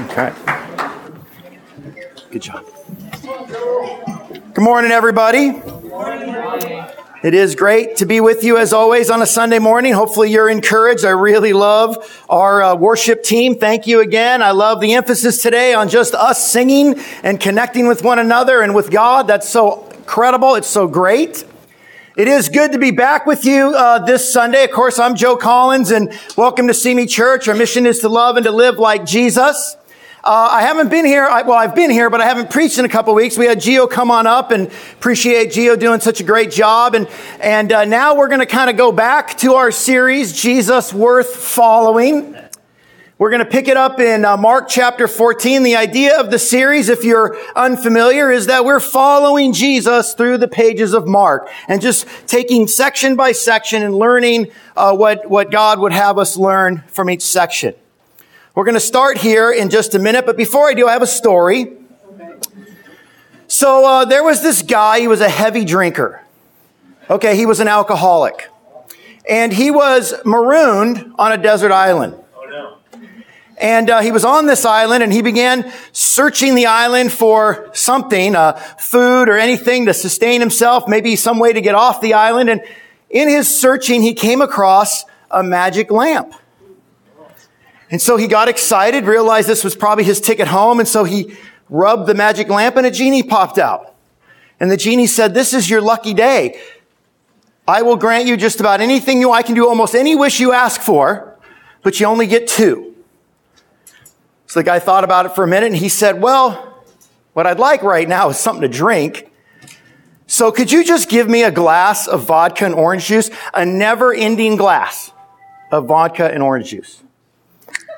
Okay. Good job. Good morning, everybody. It is great to be with you as always on a Sunday morning. Hopefully you're encouraged. I really love our uh, worship team. Thank you again. I love the emphasis today on just us singing and connecting with one another and with God. That's so incredible. It's so great. It is good to be back with you uh, this Sunday. Of course, I'm Joe Collins, and welcome to See Me Church. Our mission is to love and to live like Jesus. Uh, I haven't been here. I, well, I've been here, but I haven't preached in a couple weeks. We had Geo come on up, and appreciate Geo doing such a great job. And and uh, now we're going to kind of go back to our series, Jesus Worth Following. We're going to pick it up in uh, Mark chapter 14. The idea of the series, if you're unfamiliar, is that we're following Jesus through the pages of Mark and just taking section by section and learning uh, what what God would have us learn from each section. We're going to start here in just a minute, but before I do, I have a story. So uh, there was this guy, he was a heavy drinker. Okay, he was an alcoholic. And he was marooned on a desert island. And uh, he was on this island and he began searching the island for something, uh, food or anything to sustain himself, maybe some way to get off the island. And in his searching, he came across a magic lamp. And so he got excited, realized this was probably his ticket home. And so he rubbed the magic lamp and a genie popped out. And the genie said, this is your lucky day. I will grant you just about anything you, I can do almost any wish you ask for, but you only get two. So the guy thought about it for a minute and he said, well, what I'd like right now is something to drink. So could you just give me a glass of vodka and orange juice? A never ending glass of vodka and orange juice.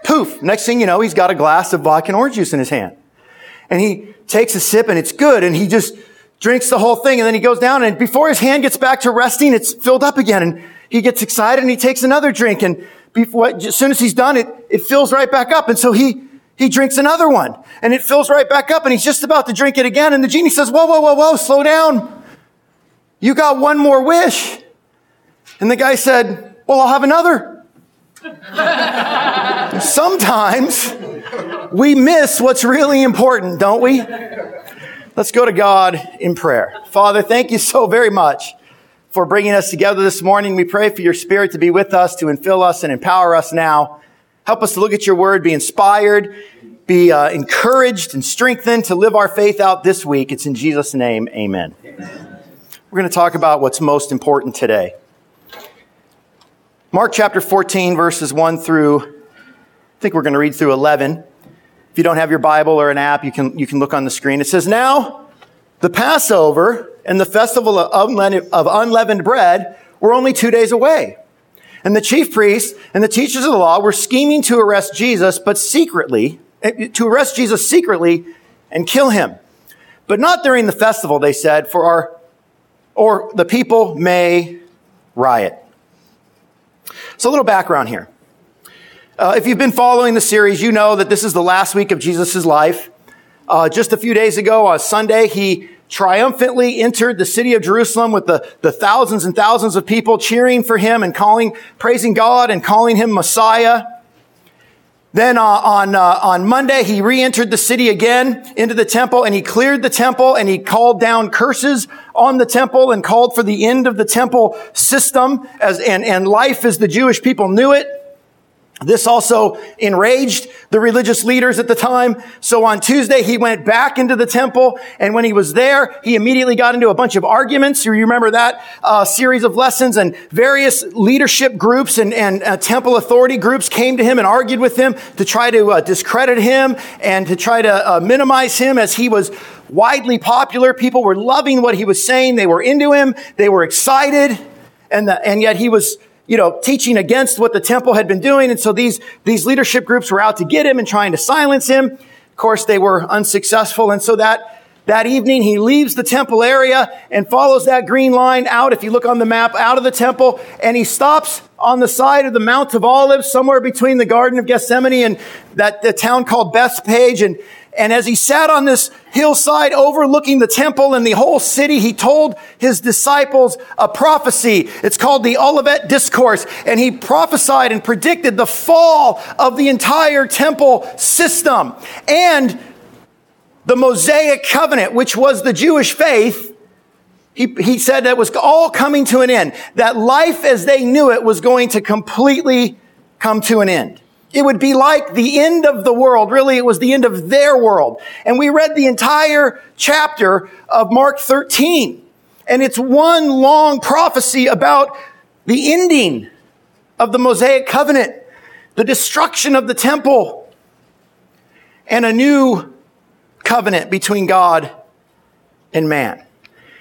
Poof. Next thing you know, he's got a glass of vodka and orange juice in his hand. And he takes a sip and it's good. And he just drinks the whole thing. And then he goes down and before his hand gets back to resting, it's filled up again. And he gets excited and he takes another drink. And before, as soon as he's done, it, it fills right back up. And so he, he drinks another one and it fills right back up and he's just about to drink it again. And the genie says, whoa, whoa, whoa, whoa, slow down. You got one more wish. And the guy said, well, I'll have another. Sometimes we miss what's really important, don't we? Let's go to God in prayer. Father, thank you so very much for bringing us together this morning. We pray for your spirit to be with us, to infill us and empower us now. Help us to look at your word, be inspired, be uh, encouraged and strengthened to live our faith out this week. It's in Jesus' name, amen. amen. We're going to talk about what's most important today. Mark chapter 14, verses 1 through, I think we're going to read through 11. If you don't have your Bible or an app, you can, you can look on the screen. It says, Now, the Passover and the festival of unleavened bread were only two days away. And the chief priests and the teachers of the law were scheming to arrest Jesus, but secretly, eh, to arrest Jesus secretly and kill him. But not during the festival, they said, for our, or the people may riot. So, a little background here. Uh, if you've been following the series, you know that this is the last week of Jesus' life. Uh, just a few days ago, on Sunday, he triumphantly entered the city of Jerusalem with the, the thousands and thousands of people cheering for him and calling, praising God and calling him Messiah. Then uh, on uh, on Monday, he re-entered the city again into the temple, and he cleared the temple, and he called down curses on the temple, and called for the end of the temple system as and and life as the Jewish people knew it. This also enraged the religious leaders at the time. So on Tuesday, he went back into the temple. And when he was there, he immediately got into a bunch of arguments. You remember that uh, series of lessons and various leadership groups and, and uh, temple authority groups came to him and argued with him to try to uh, discredit him and to try to uh, minimize him as he was widely popular. People were loving what he was saying. They were into him. They were excited. And, the, and yet he was you know, teaching against what the temple had been doing. And so these, these leadership groups were out to get him and trying to silence him. Of course, they were unsuccessful. And so that that evening, he leaves the temple area and follows that green line out, if you look on the map, out of the temple, and he stops on the side of the Mount of Olives, somewhere between the Garden of Gethsemane and that the town called Bethphage. And, and as he sat on this hillside overlooking the temple and the whole city, he told his disciples a prophecy. It's called the Olivet Discourse. And he prophesied and predicted the fall of the entire temple system. And the Mosaic covenant, which was the Jewish faith, he, he said that was all coming to an end. That life as they knew it was going to completely come to an end. It would be like the end of the world. Really, it was the end of their world. And we read the entire chapter of Mark 13. And it's one long prophecy about the ending of the Mosaic covenant, the destruction of the temple, and a new covenant between God and man.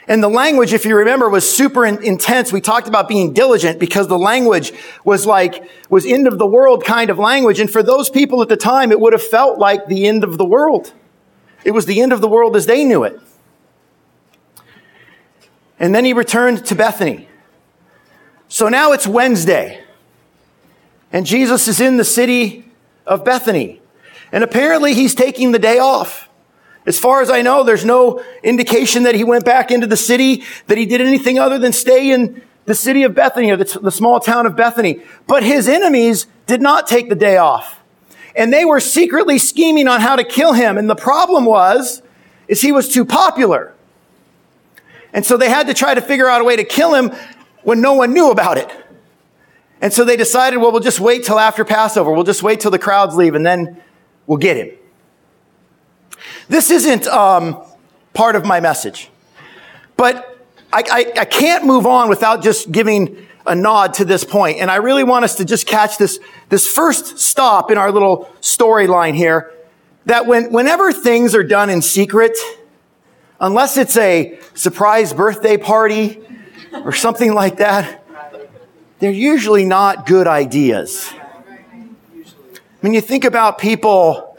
And the language, if you remember, was super in- intense. We talked about being diligent because the language was like, was end of the world kind of language. And for those people at the time, it would have felt like the end of the world. It was the end of the world as they knew it. And then he returned to Bethany. So now it's Wednesday. And Jesus is in the city of Bethany. And apparently he's taking the day off. As far as I know, there's no indication that he went back into the city, that he did anything other than stay in the city of Bethany or the, the, small town of Bethany. But his enemies did not take the day off. And they were secretly scheming on how to kill him. And the problem was, is he was too popular. And so they had to try to figure out a way to kill him when no one knew about it. And so they decided, well, we'll just wait till after Passover. We'll just wait till the crowds leave and then we'll get him. This isn't um, part of my message, but I, I, I can't move on without just giving a nod to this point. And I really want us to just catch this, this first stop in our little storyline here. That when, whenever things are done in secret, unless it's a surprise birthday party or something like that, they're usually not good ideas. When you think about people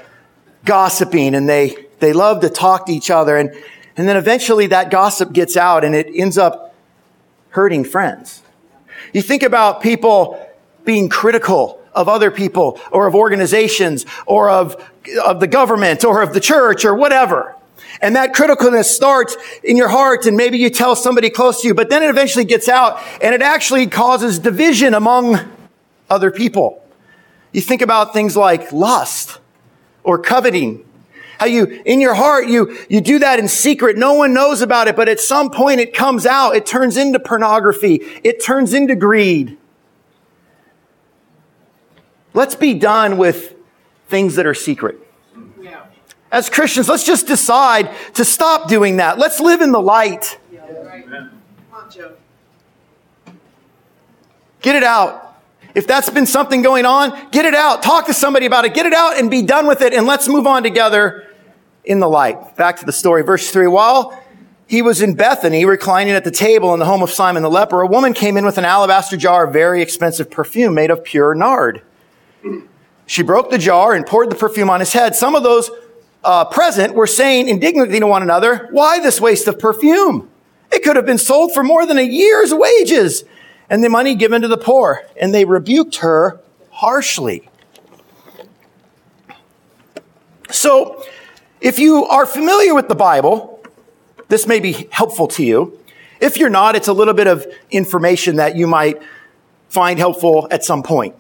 gossiping and they they love to talk to each other. And, and then eventually that gossip gets out and it ends up hurting friends. You think about people being critical of other people or of organizations or of, of the government or of the church or whatever. And that criticalness starts in your heart and maybe you tell somebody close to you, but then it eventually gets out and it actually causes division among other people. You think about things like lust or coveting how you, in your heart, you, you do that in secret. No one knows about it, but at some point it comes out. It turns into pornography. It turns into greed. Let's be done with things that are secret. As Christians, let's just decide to stop doing that. Let's live in the light. Get it out. If that's been something going on, get it out. Talk to somebody about it. Get it out and be done with it. And let's move on together in the light. Back to the story, verse 3. While he was in Bethany, reclining at the table in the home of Simon the leper, a woman came in with an alabaster jar of very expensive perfume made of pure nard. She broke the jar and poured the perfume on his head. Some of those uh, present were saying indignantly to one another, Why this waste of perfume? It could have been sold for more than a year's wages and the money given to the poor. And they rebuked her harshly. So, if you are familiar with the Bible, this may be helpful to you. If you're not, it's a little bit of information that you might find helpful at some point.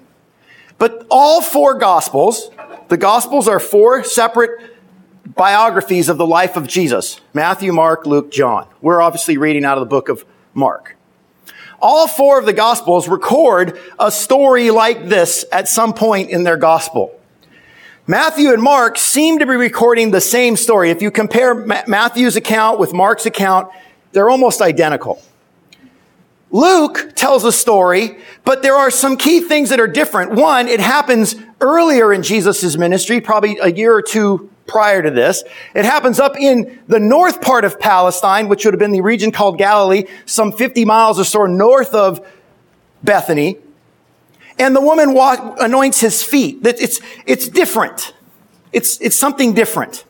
But all four gospels, the gospels are four separate biographies of the life of Jesus. Matthew, Mark, Luke, John. We're obviously reading out of the book of Mark. All four of the gospels record a story like this at some point in their gospel. Matthew and Mark seem to be recording the same story. If you compare Matthew's account with Mark's account, they're almost identical. Luke tells a story, but there are some key things that are different. One, it happens earlier in Jesus' ministry, probably a year or two prior to this. It happens up in the north part of Palestine, which would have been the region called Galilee, some 50 miles or so north of Bethany and the woman walk, anoints his feet. It's, it's different. It's, it's something different.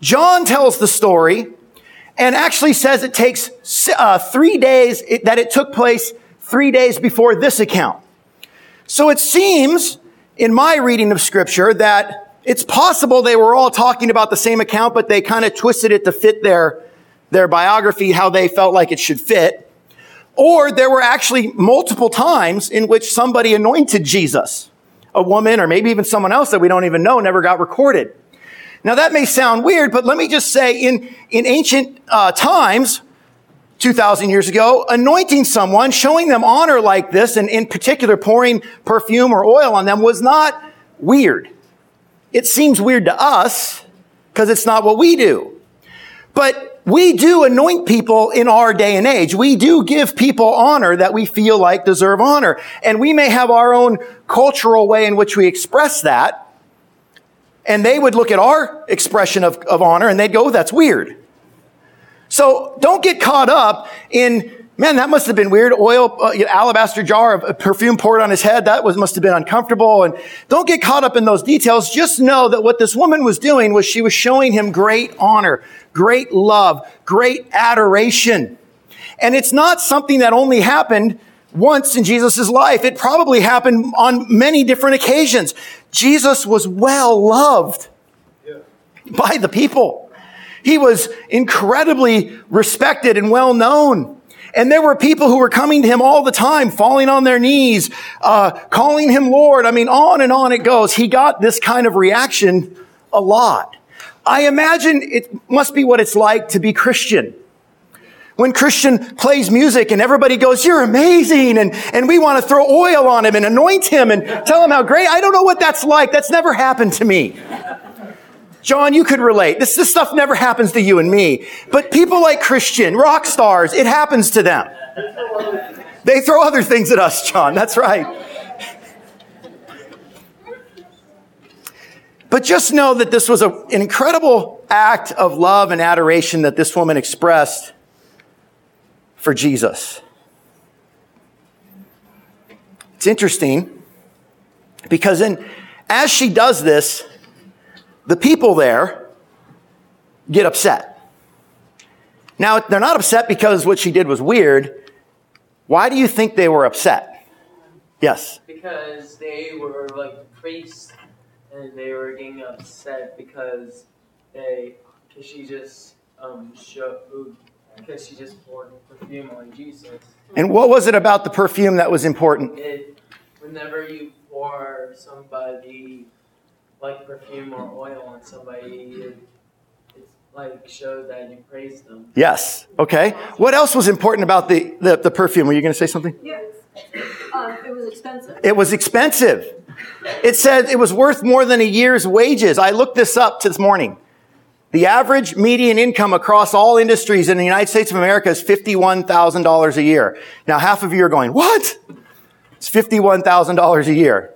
John tells the story and actually says it takes uh, three days, it, that it took place three days before this account. So it seems, in my reading of scripture, that it's possible they were all talking about the same account, but they kind of twisted it to fit their, their biography, how they felt like it should fit. Or there were actually multiple times in which somebody anointed Jesus. A woman or maybe even someone else that we don't even know never got recorded. Now that may sound weird, but let me just say in, in ancient uh, times, 2,000 years ago, anointing someone, showing them honor like this, and in particular pouring perfume or oil on them was not weird. It seems weird to us because it's not what we do. But we do anoint people in our day and age. We do give people honor that we feel like deserve honor. And we may have our own cultural way in which we express that. And they would look at our expression of, of honor and they'd go, that's weird. So don't get caught up in Man, that must have been weird. Oil, uh, alabaster jar of perfume poured on his head. That was, must have been uncomfortable. And don't get caught up in those details. Just know that what this woman was doing was she was showing him great honor, great love, great adoration. And it's not something that only happened once in Jesus' life. It probably happened on many different occasions. Jesus was well loved yeah. by the people. He was incredibly respected and well known. And there were people who were coming to him all the time, falling on their knees, uh, calling him Lord. I mean, on and on it goes. He got this kind of reaction a lot. I imagine it must be what it's like to be Christian. When Christian plays music and everybody goes, you're amazing. And, and we want to throw oil on him and anoint him and tell him how great. I don't know what that's like. That's never happened to me. John, you could relate. This, this stuff never happens to you and me. But people like Christian, rock stars, it happens to them. They throw other things at us, John. That's right. But just know that this was a, an incredible act of love and adoration that this woman expressed for Jesus. It's interesting because in, as she does this, the people there get upset. Now, they're not upset because what she did was weird. Why do you think they were upset? Yes. Because they were like priests and they were getting upset because they, because she just um, showed, because she just poured perfume on Jesus. And what was it about the perfume that was important? It, whenever you pour somebody like perfume or oil on somebody, it, it's like shows that you praise them. Yes. Okay. What else was important about the, the, the perfume? Were you going to say something? Yes. Uh, it was expensive. It was expensive. It said it was worth more than a year's wages. I looked this up this morning. The average median income across all industries in the United States of America is $51,000 a year. Now, half of you are going, what? It's $51,000 a year.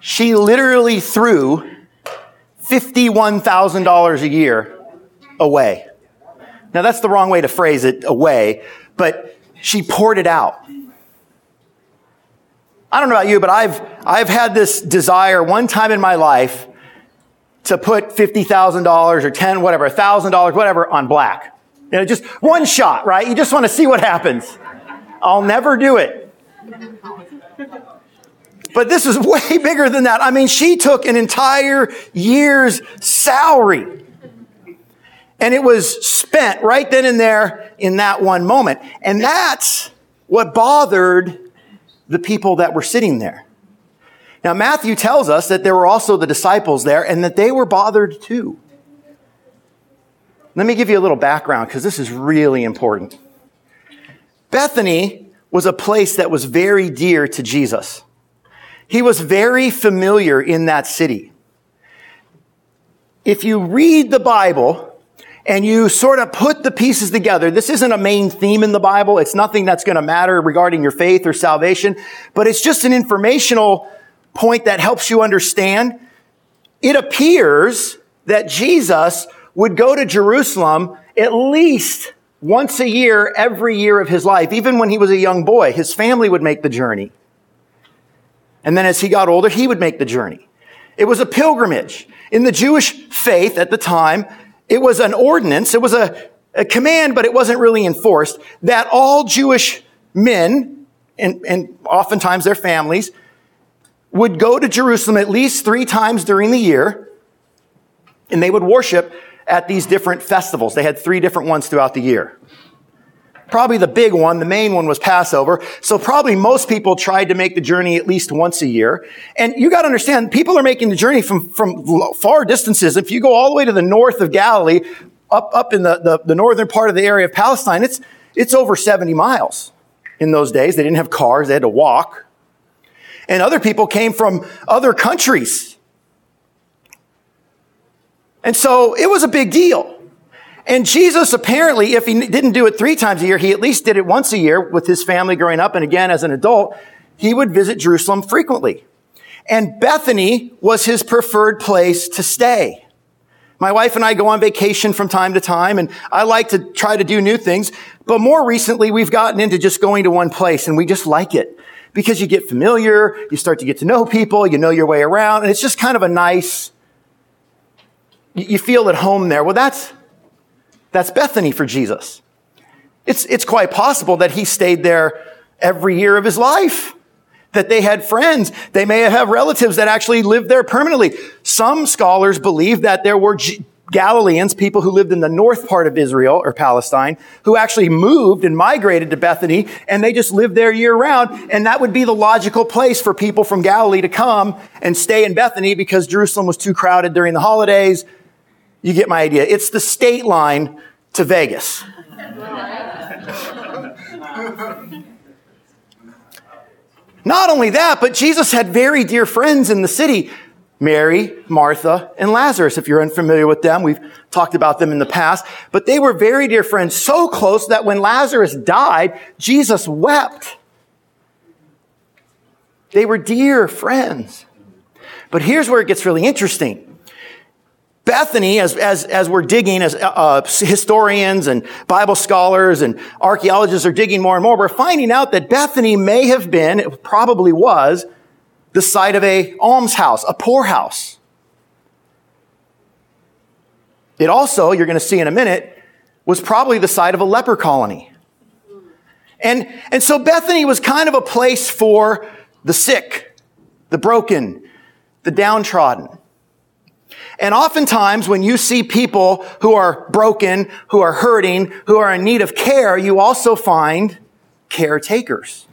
She literally threw $51,000 a year away. Now that's the wrong way to phrase it, away, but she poured it out. I don't know about you, but I've, I've had this desire one time in my life to put $50,000 or 10, whatever, $1,000, whatever on black. You know, just one shot, right? You just want to see what happens. I'll never do it. But this is way bigger than that. I mean, she took an entire year's salary. And it was spent right then and there in that one moment. And that's what bothered the people that were sitting there. Now, Matthew tells us that there were also the disciples there and that they were bothered too. Let me give you a little background because this is really important. Bethany was a place that was very dear to Jesus. He was very familiar in that city. If you read the Bible and you sort of put the pieces together, this isn't a main theme in the Bible. It's nothing that's going to matter regarding your faith or salvation, but it's just an informational point that helps you understand. It appears that Jesus would go to Jerusalem at least once a year, every year of his life. Even when he was a young boy, his family would make the journey. And then as he got older, he would make the journey. It was a pilgrimage. In the Jewish faith at the time, it was an ordinance. It was a, a command, but it wasn't really enforced that all Jewish men and, and oftentimes their families would go to Jerusalem at least three times during the year and they would worship at these different festivals. They had three different ones throughout the year. Probably the big one, the main one was Passover. So probably most people tried to make the journey at least once a year. And you got to understand, people are making the journey from, from far distances. If you go all the way to the north of Galilee, up, up in the, the, the northern part of the area of Palestine, it's, it's over 70 miles in those days. They didn't have cars. They had to walk. And other people came from other countries. And so it was a big deal. And Jesus apparently, if he didn't do it three times a year, he at least did it once a year with his family growing up. And again, as an adult, he would visit Jerusalem frequently. And Bethany was his preferred place to stay. My wife and I go on vacation from time to time, and I like to try to do new things. But more recently, we've gotten into just going to one place, and we just like it because you get familiar, you start to get to know people, you know your way around, and it's just kind of a nice, you feel at home there. Well, that's, that's Bethany for Jesus. It's, it's quite possible that he stayed there every year of his life. That they had friends. They may have relatives that actually lived there permanently. Some scholars believe that there were G- Galileans, people who lived in the north part of Israel or Palestine, who actually moved and migrated to Bethany and they just lived there year round. And that would be the logical place for people from Galilee to come and stay in Bethany because Jerusalem was too crowded during the holidays. You get my idea. It's the state line to Vegas. Not only that, but Jesus had very dear friends in the city. Mary, Martha, and Lazarus. If you're unfamiliar with them, we've talked about them in the past, but they were very dear friends, so close that when Lazarus died, Jesus wept. They were dear friends. But here's where it gets really interesting. Bethany, as, as, as we're digging, as uh, historians and Bible scholars and archaeologists are digging more and more, we're finding out that Bethany may have been, it probably was, the site of a almshouse, a poorhouse. It also, you're going to see in a minute, was probably the site of a leper colony. And, and so Bethany was kind of a place for the sick, the broken, the downtrodden. And oftentimes when you see people who are broken, who are hurting, who are in need of care, you also find caretakers.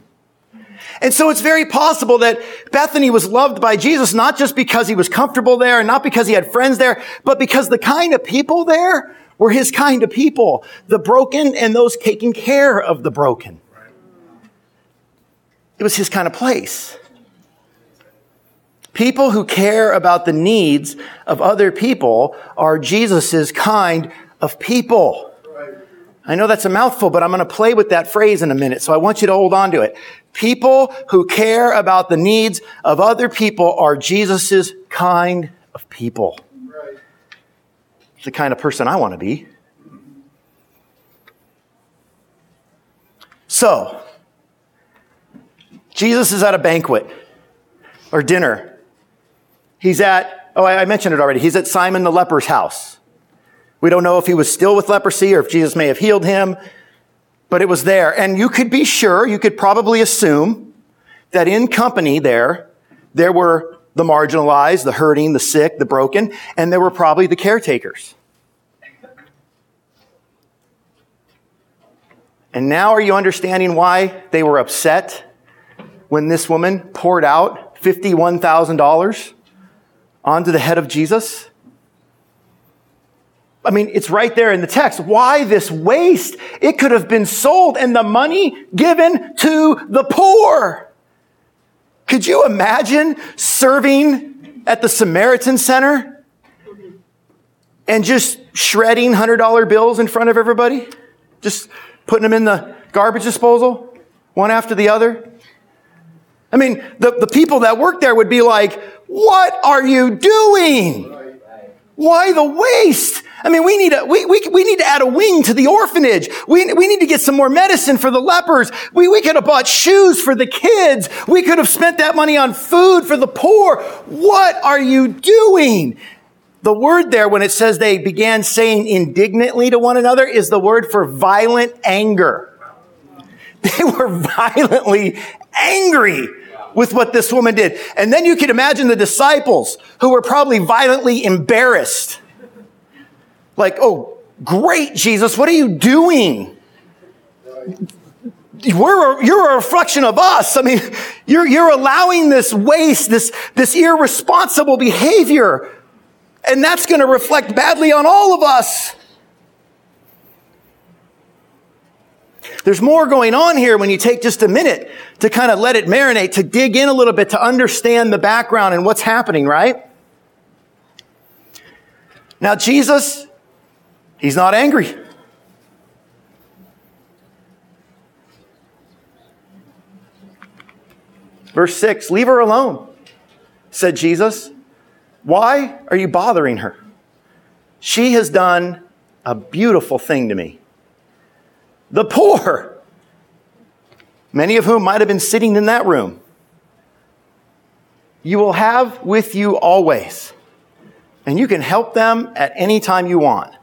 And so it's very possible that Bethany was loved by Jesus, not just because he was comfortable there and not because he had friends there, but because the kind of people there were his kind of people, the broken and those taking care of the broken. It was his kind of place. People who care about the needs of other people are Jesus's kind of people. I know that's a mouthful, but I'm going to play with that phrase in a minute, so I want you to hold on to it. People who care about the needs of other people are Jesus's kind of people. It's the kind of person I want to be. So, Jesus is at a banquet or dinner. He's at, oh, I mentioned it already. He's at Simon the leper's house. We don't know if he was still with leprosy or if Jesus may have healed him, but it was there. And you could be sure, you could probably assume that in company there, there were the marginalized, the hurting, the sick, the broken, and there were probably the caretakers. And now are you understanding why they were upset when this woman poured out $51,000 onto the head of Jesus? I mean, it's right there in the text. Why this waste? It could have been sold and the money given to the poor. Could you imagine serving at the Samaritan Center and just shredding $100 bills in front of everybody? Just putting them in the garbage disposal, one after the other? I mean, the, the people that work there would be like, what are you doing? Why the waste? I mean, we need, a, we, we, we need to add a wing to the orphanage. We, we need to get some more medicine for the lepers. We, we could have bought shoes for the kids. We could have spent that money on food for the poor. What are you doing? The word there, when it says they began saying indignantly to one another, is the word for violent anger. They were violently angry with what this woman did. And then you can imagine the disciples who were probably violently embarrassed. Like, oh, great, Jesus, what are you doing? We're, you're a reflection of us. I mean, you're, you're allowing this waste, this, this irresponsible behavior. And that's going to reflect badly on all of us. There's more going on here when you take just a minute to kind of let it marinate, to dig in a little bit, to understand the background and what's happening, right? Now, Jesus, he's not angry. Verse 6 Leave her alone, said Jesus. Why are you bothering her? She has done a beautiful thing to me the poor, many of whom might have been sitting in that room. You will have with you always, and you can help them at any time you want.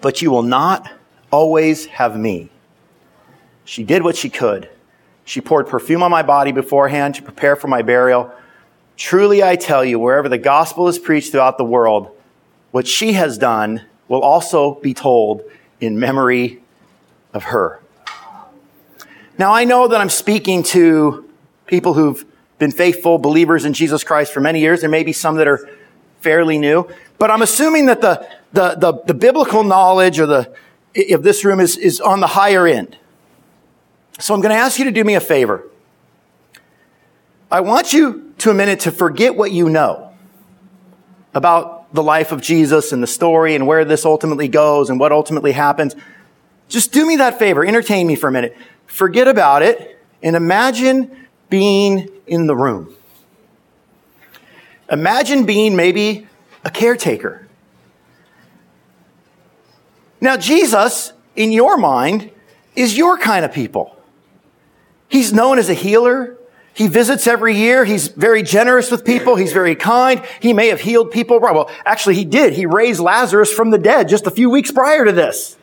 But you will not always have me. She did what she could. She poured perfume on my body beforehand to prepare for my burial. Truly, I tell you, wherever the gospel is preached throughout the world, what she has done will also be told in memory of her. Now, I know that I'm speaking to people who've been faithful believers in Jesus Christ for many years. There may be some that are fairly new, but I'm assuming that the, the, the, the biblical knowledge or the, of this room is, is on the higher end. So I'm going to ask you to do me a favor. I want you to a minute to forget what you know about the life of Jesus and the story and where this ultimately goes and what ultimately happens, just do me that favor. Entertain me for a minute. Forget about it and imagine being in the room. Imagine being maybe a caretaker. Now, Jesus, in your mind, is your kind of people. He's known as a healer. He visits every year. He's very generous with people. He's very kind. He may have healed people. Well, actually, he did. He raised Lazarus from the dead just a few weeks prior to this.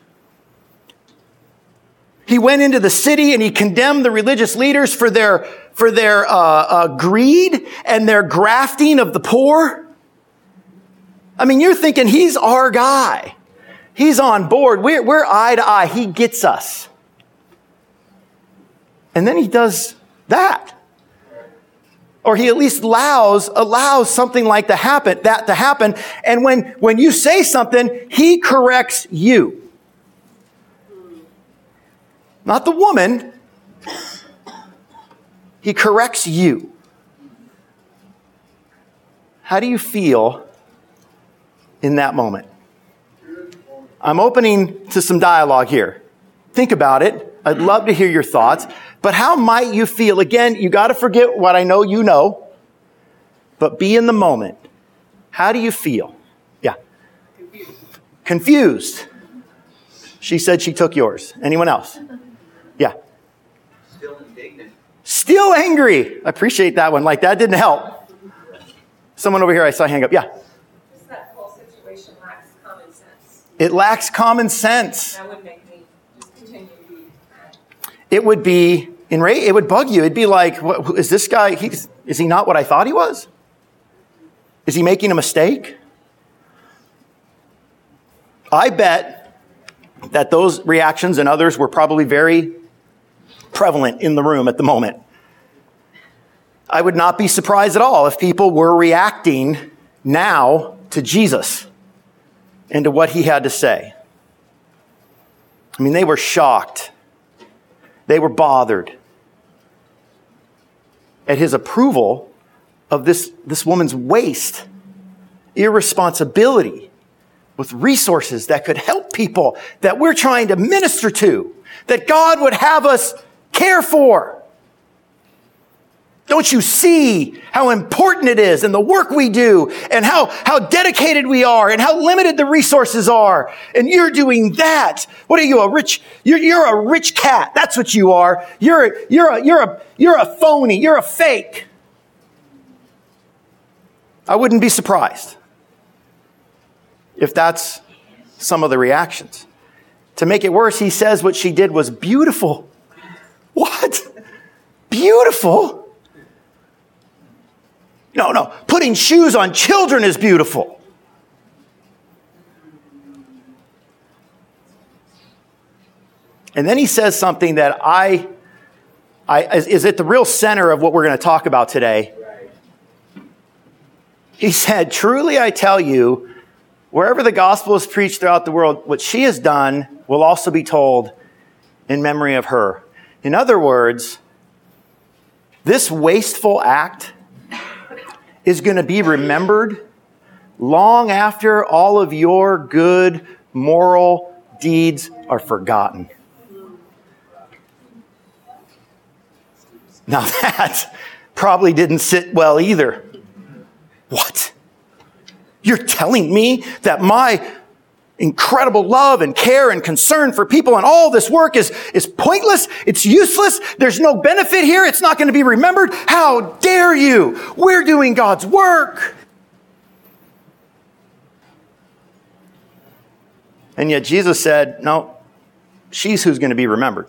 He went into the city and he condemned the religious leaders for their, for their uh, uh, greed and their grafting of the poor. I mean, you're thinking he's our guy. He's on board. We're, we're eye to eye. He gets us. And then he does that or he at least allows, allows something like to happen, that to happen. And when, when you say something, he corrects you. Not the woman. He corrects you. How do you feel in that moment? I'm opening to some dialogue here. Think about it. I'd love to hear your thoughts. But how might you feel? Again, you got to forget what I know you know, but be in the moment. How do you feel? Yeah. Confused. Confused. She said she took yours. Anyone else? Yeah. Still indignant. Still angry. I appreciate that one. Like that didn't help. Someone over here I saw hang up. Yeah. That whole situation lacks common sense. It lacks common sense. That would make me just continue to be. It would be enrage, it would bug you. It'd be like, what, is this guy, he's, is he not what I thought he was? Is he making a mistake? I bet that those reactions and others were probably very prevalent in the room at the moment. I would not be surprised at all if people were reacting now to Jesus and to what he had to say. I mean, they were shocked they were bothered at his approval of this, this woman's waste, irresponsibility with resources that could help people that we're trying to minister to, that God would have us care for. Don't you see how important it is and the work we do and how, how dedicated we are and how limited the resources are? And you're doing that. What are you, a rich, you're, you're a rich cat. That's what you are. You're, a, you're a, you're a, you're a phony. You're a fake. I wouldn't be surprised if that's some of the reactions. To make it worse, he says what she did was beautiful. What? Beautiful? No, no. Putting shoes on children is beautiful. And then he says something that I, I is, at the real center of what we're going to talk about today. He said, Truly I tell you, wherever the gospel is preached throughout the world, what she has done will also be told in memory of her. In other words, this wasteful act is going to be remembered long after all of your good moral deeds are forgotten. Now that probably didn't sit well either. What? You're telling me that my incredible love and care and concern for people and all this work is, is pointless. It's useless. There's no benefit here. It's not going to be remembered. How dare you? We're doing God's work. And yet Jesus said, no, she's who's going to be remembered.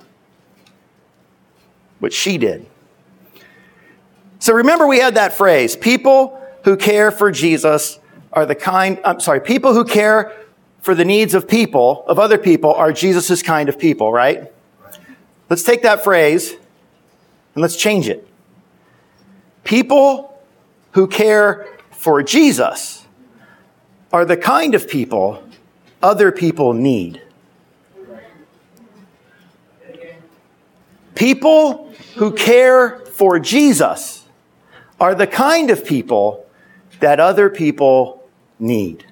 What she did. So remember we had that phrase, people who care for Jesus are the kind, I'm sorry, people who care for the needs of people, of other people, are Jesus' kind of people, right? Let's take that phrase and let's change it. People who care for Jesus are the kind of people other people need. People who care for Jesus are the kind of people that other people need.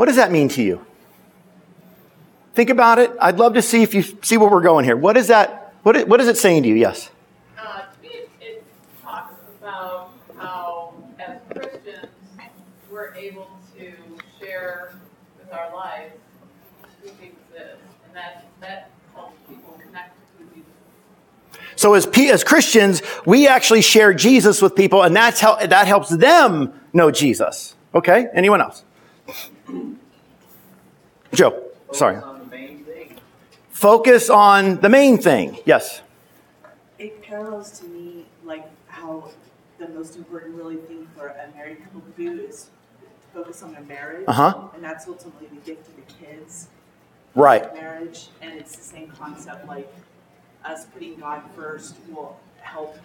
What does that mean to you? Think about it. I'd love to see if you see where we're going here. What is that? What is, what is it saying to you? Yes. Uh, to me, it, it talks about how, as Christians, we're able to share with our lives who Jesus is, and that that helps people connect with Jesus. So as as Christians, we actually share Jesus with people, and that's how that helps them know Jesus. Okay. Anyone else? Joe, sorry. Focus on the main thing. Focus on the main thing. Yes. It parallels to me like how the most important really thing for a married couple to do is focus on their marriage. Uh-huh. And that's ultimately the gift to the kids. Right. Marriage. And it's the same concept like us putting God first will help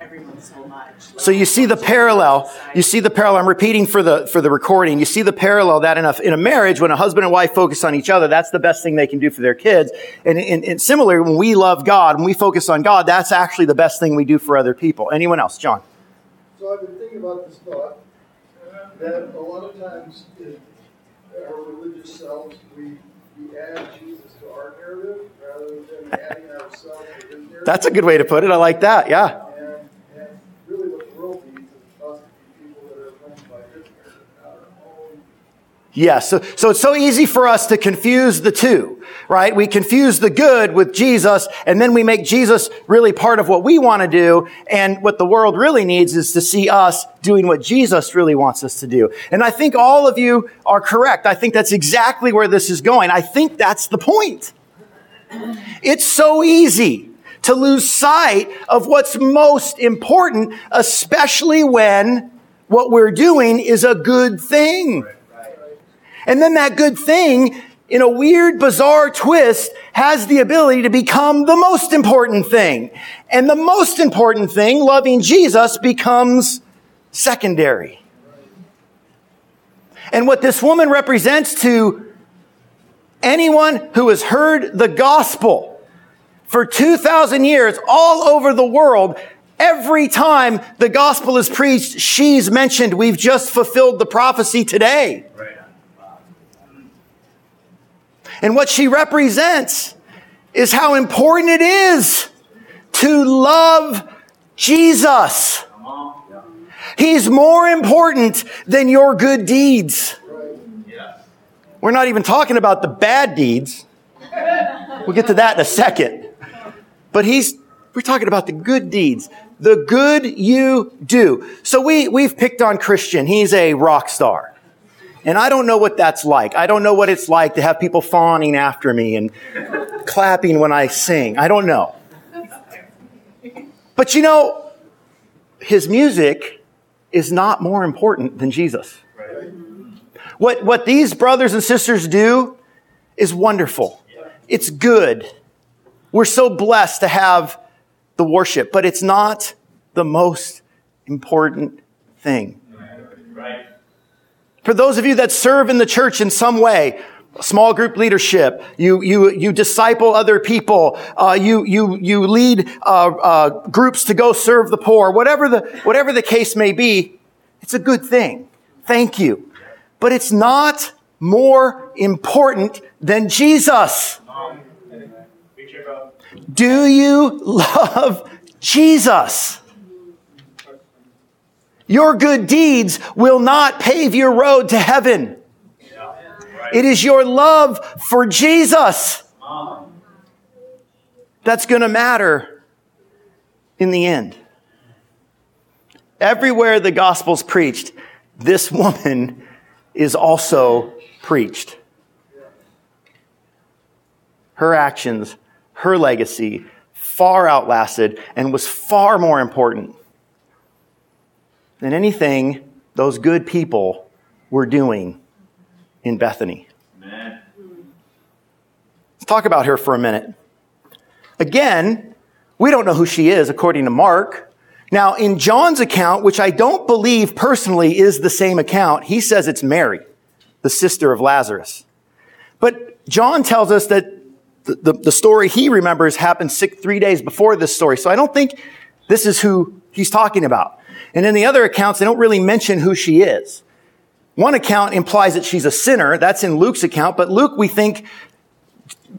everyone so much. So you see the parallel. You see the parallel. I'm repeating for the for the recording. You see the parallel that in a in a marriage, when a husband and wife focus on each other, that's the best thing they can do for their kids. And, and, and similarly, when we love God, when we focus on God, that's actually the best thing we do for other people. Anyone else, John? So I've been thinking about this thought, that a lot of times in our religious selves, we, we add Jesus to our narrative rather than adding ourselves to his narrative. That's a good way to put it. I like that. Yeah. And, and really what the world needs is us to be people that are run by his narrative, not our own. Yeah, so, so it's so easy for us to confuse the two, right? We confuse the good with Jesus, and then we make Jesus really part of what we want to do, and what the world really needs is to see us doing what Jesus really wants us to do. And I think all of you are correct. I think that's exactly where this is going. I think that's the point. It's so easy to lose sight of what's most important, especially when what we're doing is a good thing. And then that good thing, in a weird, bizarre twist, has the ability to become the most important thing. And the most important thing, loving Jesus, becomes secondary. And what this woman represents to anyone who has heard the gospel for 2,000 years all over the world, every time the gospel is preached, she's mentioned. We've just fulfilled the prophecy today. And what she represents is how important it is to love Jesus. He's more important than your good deeds. We're not even talking about the bad deeds. We'll get to that in a second. But he's, we're talking about the good deeds, the good you do. So we, we've picked on Christian. He's a rock star. And I don't know what that's like. I don't know what it's like to have people fawning after me and clapping when I sing. I don't know. But you know, his music is not more important than Jesus. What, what these brothers and sisters do is wonderful. It's good. We're so blessed to have the worship, but it's not the most important thing. Right. For those of you that serve in the church in some way, small group leadership, you, you, you disciple other people, uh, you, you, you lead uh, uh, groups to go serve the poor, whatever the, whatever the case may be, it's a good thing. Thank you. But it's not more important than Jesus. Do you love Jesus? Your good deeds will not pave your road to heaven. It is your love for Jesus that's going to matter in the end. Everywhere the gospel's preached, this woman is also preached. Her actions, her legacy far outlasted and was far more important than anything those good people were doing in Bethany. Amen. Let's talk about her for a minute. Again, we don't know who she is according to Mark. Now, in John's account, which I don't believe personally is the same account, he says it's Mary, the sister of Lazarus. But John tells us that the, the, the story he remembers happened six, three days before this story. So I don't think this is who he's talking about. And in the other accounts, they don't really mention who she is. One account implies that she's a sinner. That's in Luke's account. But Luke, we think,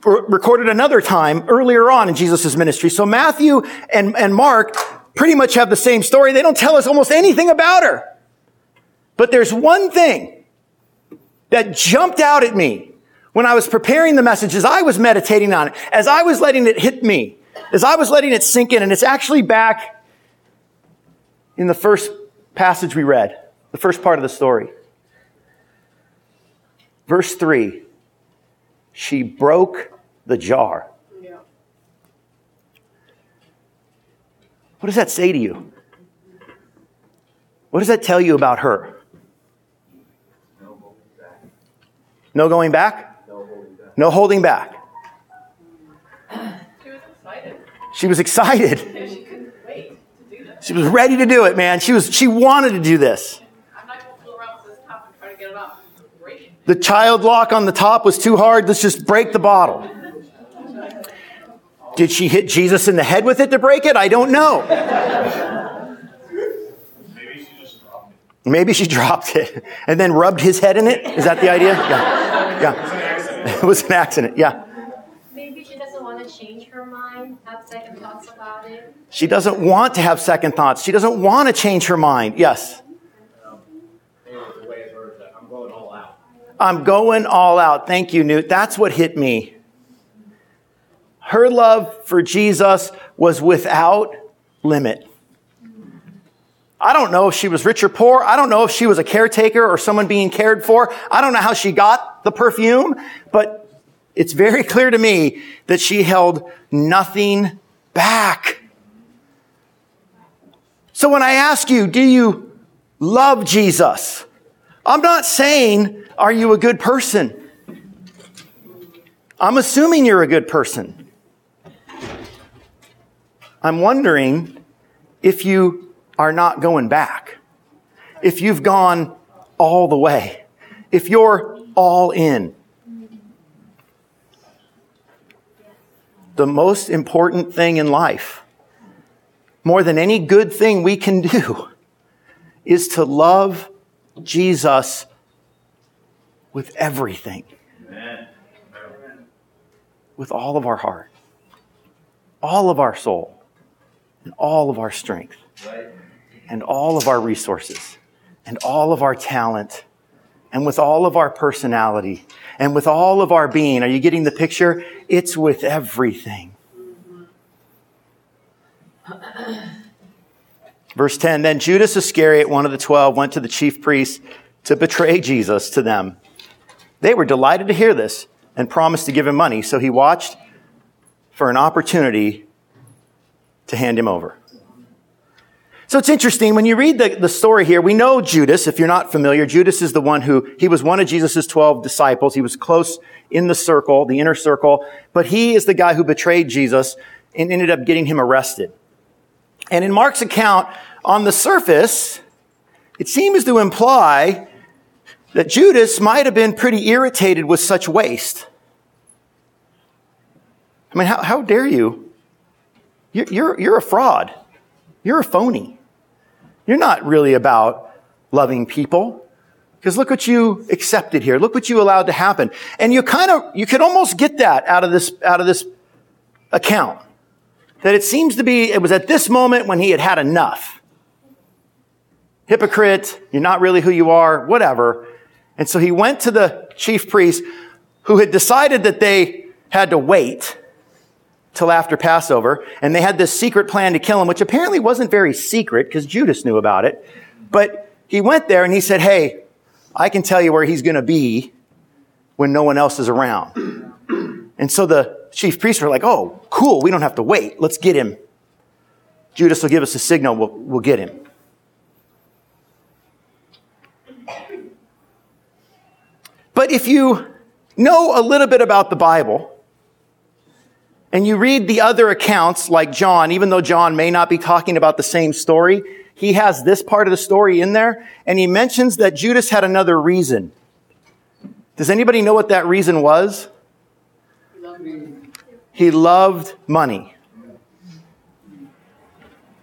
recorded another time earlier on in Jesus' ministry. So Matthew and, and Mark pretty much have the same story. They don't tell us almost anything about her. But there's one thing that jumped out at me when I was preparing the message, as I was meditating on it, as I was letting it hit me, as I was letting it sink in, and it's actually back in the first passage we read, the first part of the story. Verse 3 She broke the jar. What does that say to you? What does that tell you about her? No going back? No holding back. She was excited. She was excited. She couldn't wait to do this. She was ready to do it, man. She was she wanted to do this. I'm not going to fool around this top and try to get it off. Break it. The child lock on the top was too hard. Let's just break the bottle. Did she hit Jesus in the head with it to break it? I don't know. Maybe she just dropped it. Maybe she dropped it and then rubbed his head in it. Is that the idea? Yeah. Yeah. It was an accident. Yeah. Maybe she doesn't want to change her mind, have second thoughts about it. She doesn't want to have second thoughts. She doesn't want to change her mind. Yes. I'm going all out. I'm going all out. Thank you, Newt. That's what hit me. Her love for Jesus was without limit. I don't know if she was rich or poor. I don't know if she was a caretaker or someone being cared for. I don't know how she got the perfume, but it's very clear to me that she held nothing back. So when I ask you, do you love Jesus? I'm not saying, are you a good person? I'm assuming you're a good person. I'm wondering if you are not going back, if you've gone all the way, if you're all in. The most important thing in life, more than any good thing we can do, is to love Jesus with everything, Amen. with all of our heart, all of our soul, and all of our strength and all of our resources and all of our talent and with all of our personality and with all of our being. Are you getting the picture? It's with everything. Verse 10 Then Judas Iscariot, one of the twelve, went to the chief priests to betray Jesus to them. They were delighted to hear this and promised to give him money, so he watched for an opportunity to hand him over. So it's interesting when you read the, the story here. We know Judas. If you're not familiar, Judas is the one who, he was one of Jesus' 12 disciples. He was close in the circle, the inner circle, but he is the guy who betrayed Jesus and ended up getting him arrested. And in Mark's account, on the surface, it seems to imply that Judas might have been pretty irritated with such waste. I mean, how, how dare you? You're, you're, you're a fraud. You're a phony. You're not really about loving people. Because look what you accepted here. Look what you allowed to happen. And you kind of, you could almost get that out of this, out of this account. That it seems to be, it was at this moment when he had had enough. Hypocrite, you're not really who you are, whatever. And so he went to the chief priest who had decided that they had to wait till after Passover. And they had this secret plan to kill him, which apparently wasn't very secret because Judas knew about it. But he went there and he said, Hey, I can tell you where he's going to be when no one else is around. And so the chief priests were like, Oh, cool. We don't have to wait. Let's get him. Judas will give us a signal. We'll, we'll get him. But if you know a little bit about the Bible, and you read the other accounts like John, even though John may not be talking about the same story, he has this part of the story in there, and he mentions that Judas had another reason. Does anybody know what that reason was? He loved money.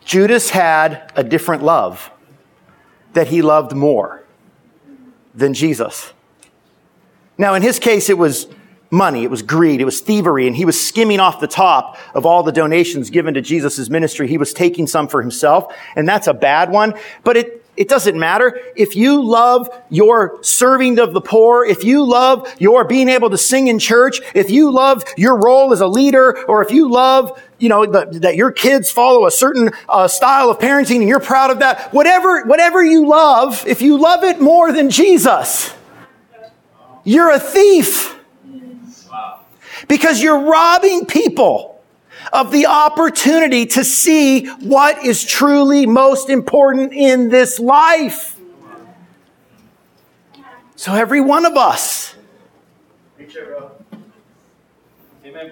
Judas had a different love that he loved more than Jesus. Now, in his case, it was money, it was greed, it was thievery, and he was skimming off the top of all the donations given to Jesus' ministry. He was taking some for himself, and that's a bad one. But it, it doesn't matter. If you love your serving of the poor, if you love your being able to sing in church, if you love your role as a leader, or if you love, you know, the, that your kids follow a certain uh, style of parenting and you're proud of that, whatever, whatever you love, if you love it more than Jesus, you're a thief. Because you're robbing people of the opportunity to see what is truly most important in this life. So every one of us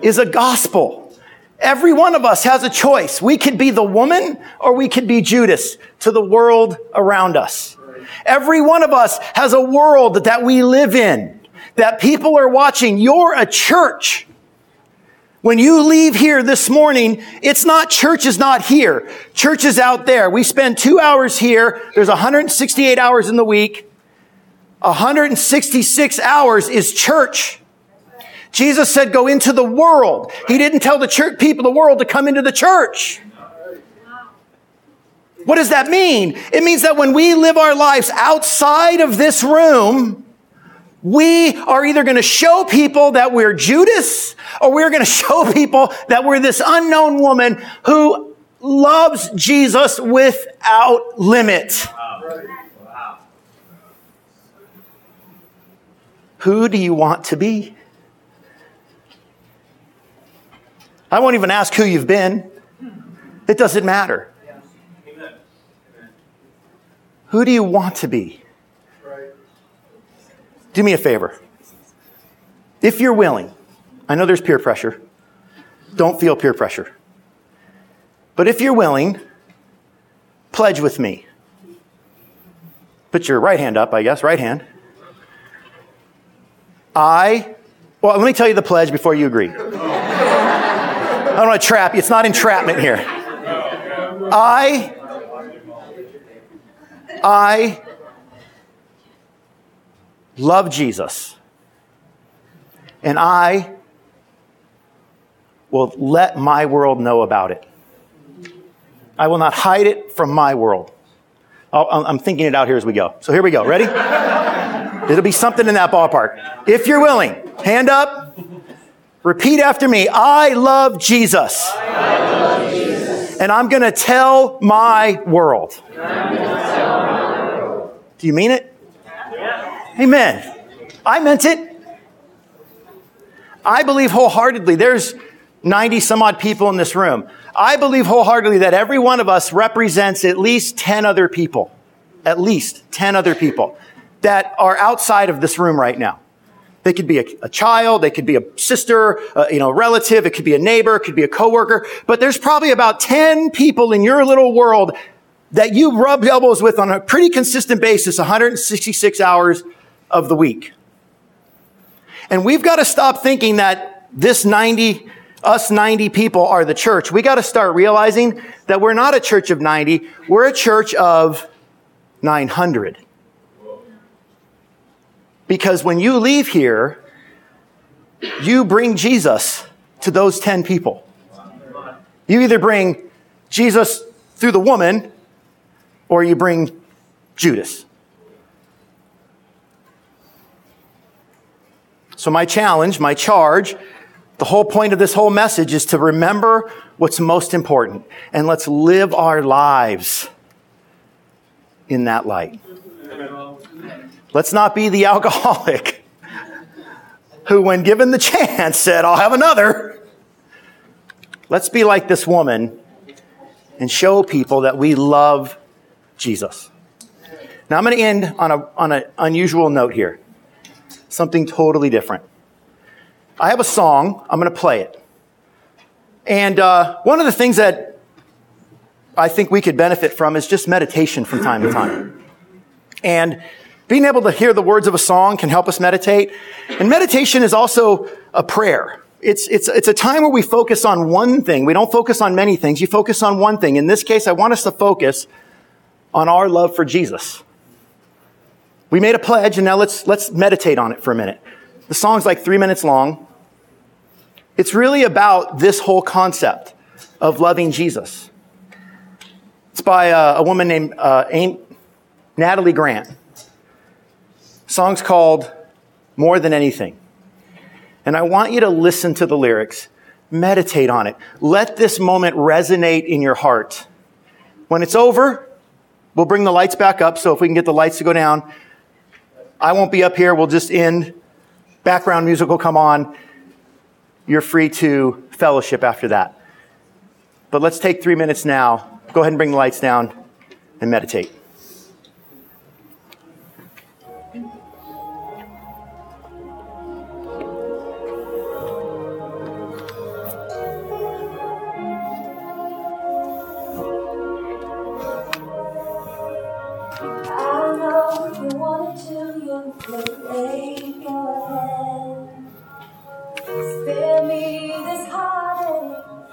is a gospel. Every one of us has a choice. We could be the woman or we could be Judas to the world around us. Every one of us has a world that we live in, that people are watching. You're a church. When you leave here this morning, it's not church is not here. Church is out there. We spend two hours here. There's 168 hours in the week. 166 hours is church. Jesus said, go into the world. He didn't tell the church people, the world to come into the church. What does that mean? It means that when we live our lives outside of this room, we are either going to show people that we're Judas or we're going to show people that we're this unknown woman who loves Jesus without limit. Who do you want to be? I won't even ask who you've been. It doesn't matter. Who do you want to be? Do me a favor. If you're willing, I know there's peer pressure. Don't feel peer pressure. But if you're willing, pledge with me. Put your right hand up, I guess, right hand. I, well, let me tell you the pledge before you agree. I don't want to trap you. It's not entrapment here. I, I love Jesus. And I will let my world know about it. I will not hide it from my world. Oh, I'll, I'm thinking it out here as we go. So here we go. Ready? It'll be something in that ballpark. If you're willing, hand up. Repeat after me. I love Jesus. I love Jesus. And I'm going to tell my world. Do you mean it? Amen. I meant it. I believe wholeheartedly. There's 90 some odd people in this room. I believe wholeheartedly that every one of us represents at least 10 other people. At least 10 other people that are outside of this room right now. They could be a, a child, they could be a sister, uh, you know, relative, it could be a neighbor, it could be a coworker, but there's probably about 10 people in your little world that you rub elbows with on a pretty consistent basis 166 hours of the week. And we've got to stop thinking that this 90, us 90 people are the church. We got to start realizing that we're not a church of 90. We're a church of 900. Because when you leave here, you bring Jesus to those 10 people. You either bring Jesus through the woman or you bring Judas. So, my challenge, my charge, the whole point of this whole message is to remember what's most important and let's live our lives in that light. Let's not be the alcoholic who, when given the chance, said, I'll have another. Let's be like this woman and show people that we love Jesus. Now, I'm going to end on, a, on an unusual note here something totally different. I have a song, I'm going to play it. And uh, one of the things that I think we could benefit from is just meditation from time to time. And being able to hear the words of a song can help us meditate. And meditation is also a prayer. It's, it's, it's a time where we focus on one thing. We don't focus on many things. You focus on one thing. In this case, I want us to focus on our love for Jesus. We made a pledge and now let's, let's meditate on it for a minute. The song's like three minutes long. It's really about this whole concept of loving Jesus. It's by a, a woman named uh, Natalie Grant. Song's called More Than Anything. And I want you to listen to the lyrics, meditate on it. Let this moment resonate in your heart. When it's over, we'll bring the lights back up. So if we can get the lights to go down, I won't be up here. We'll just end. Background music will come on. You're free to fellowship after that. But let's take three minutes now. Go ahead and bring the lights down and meditate.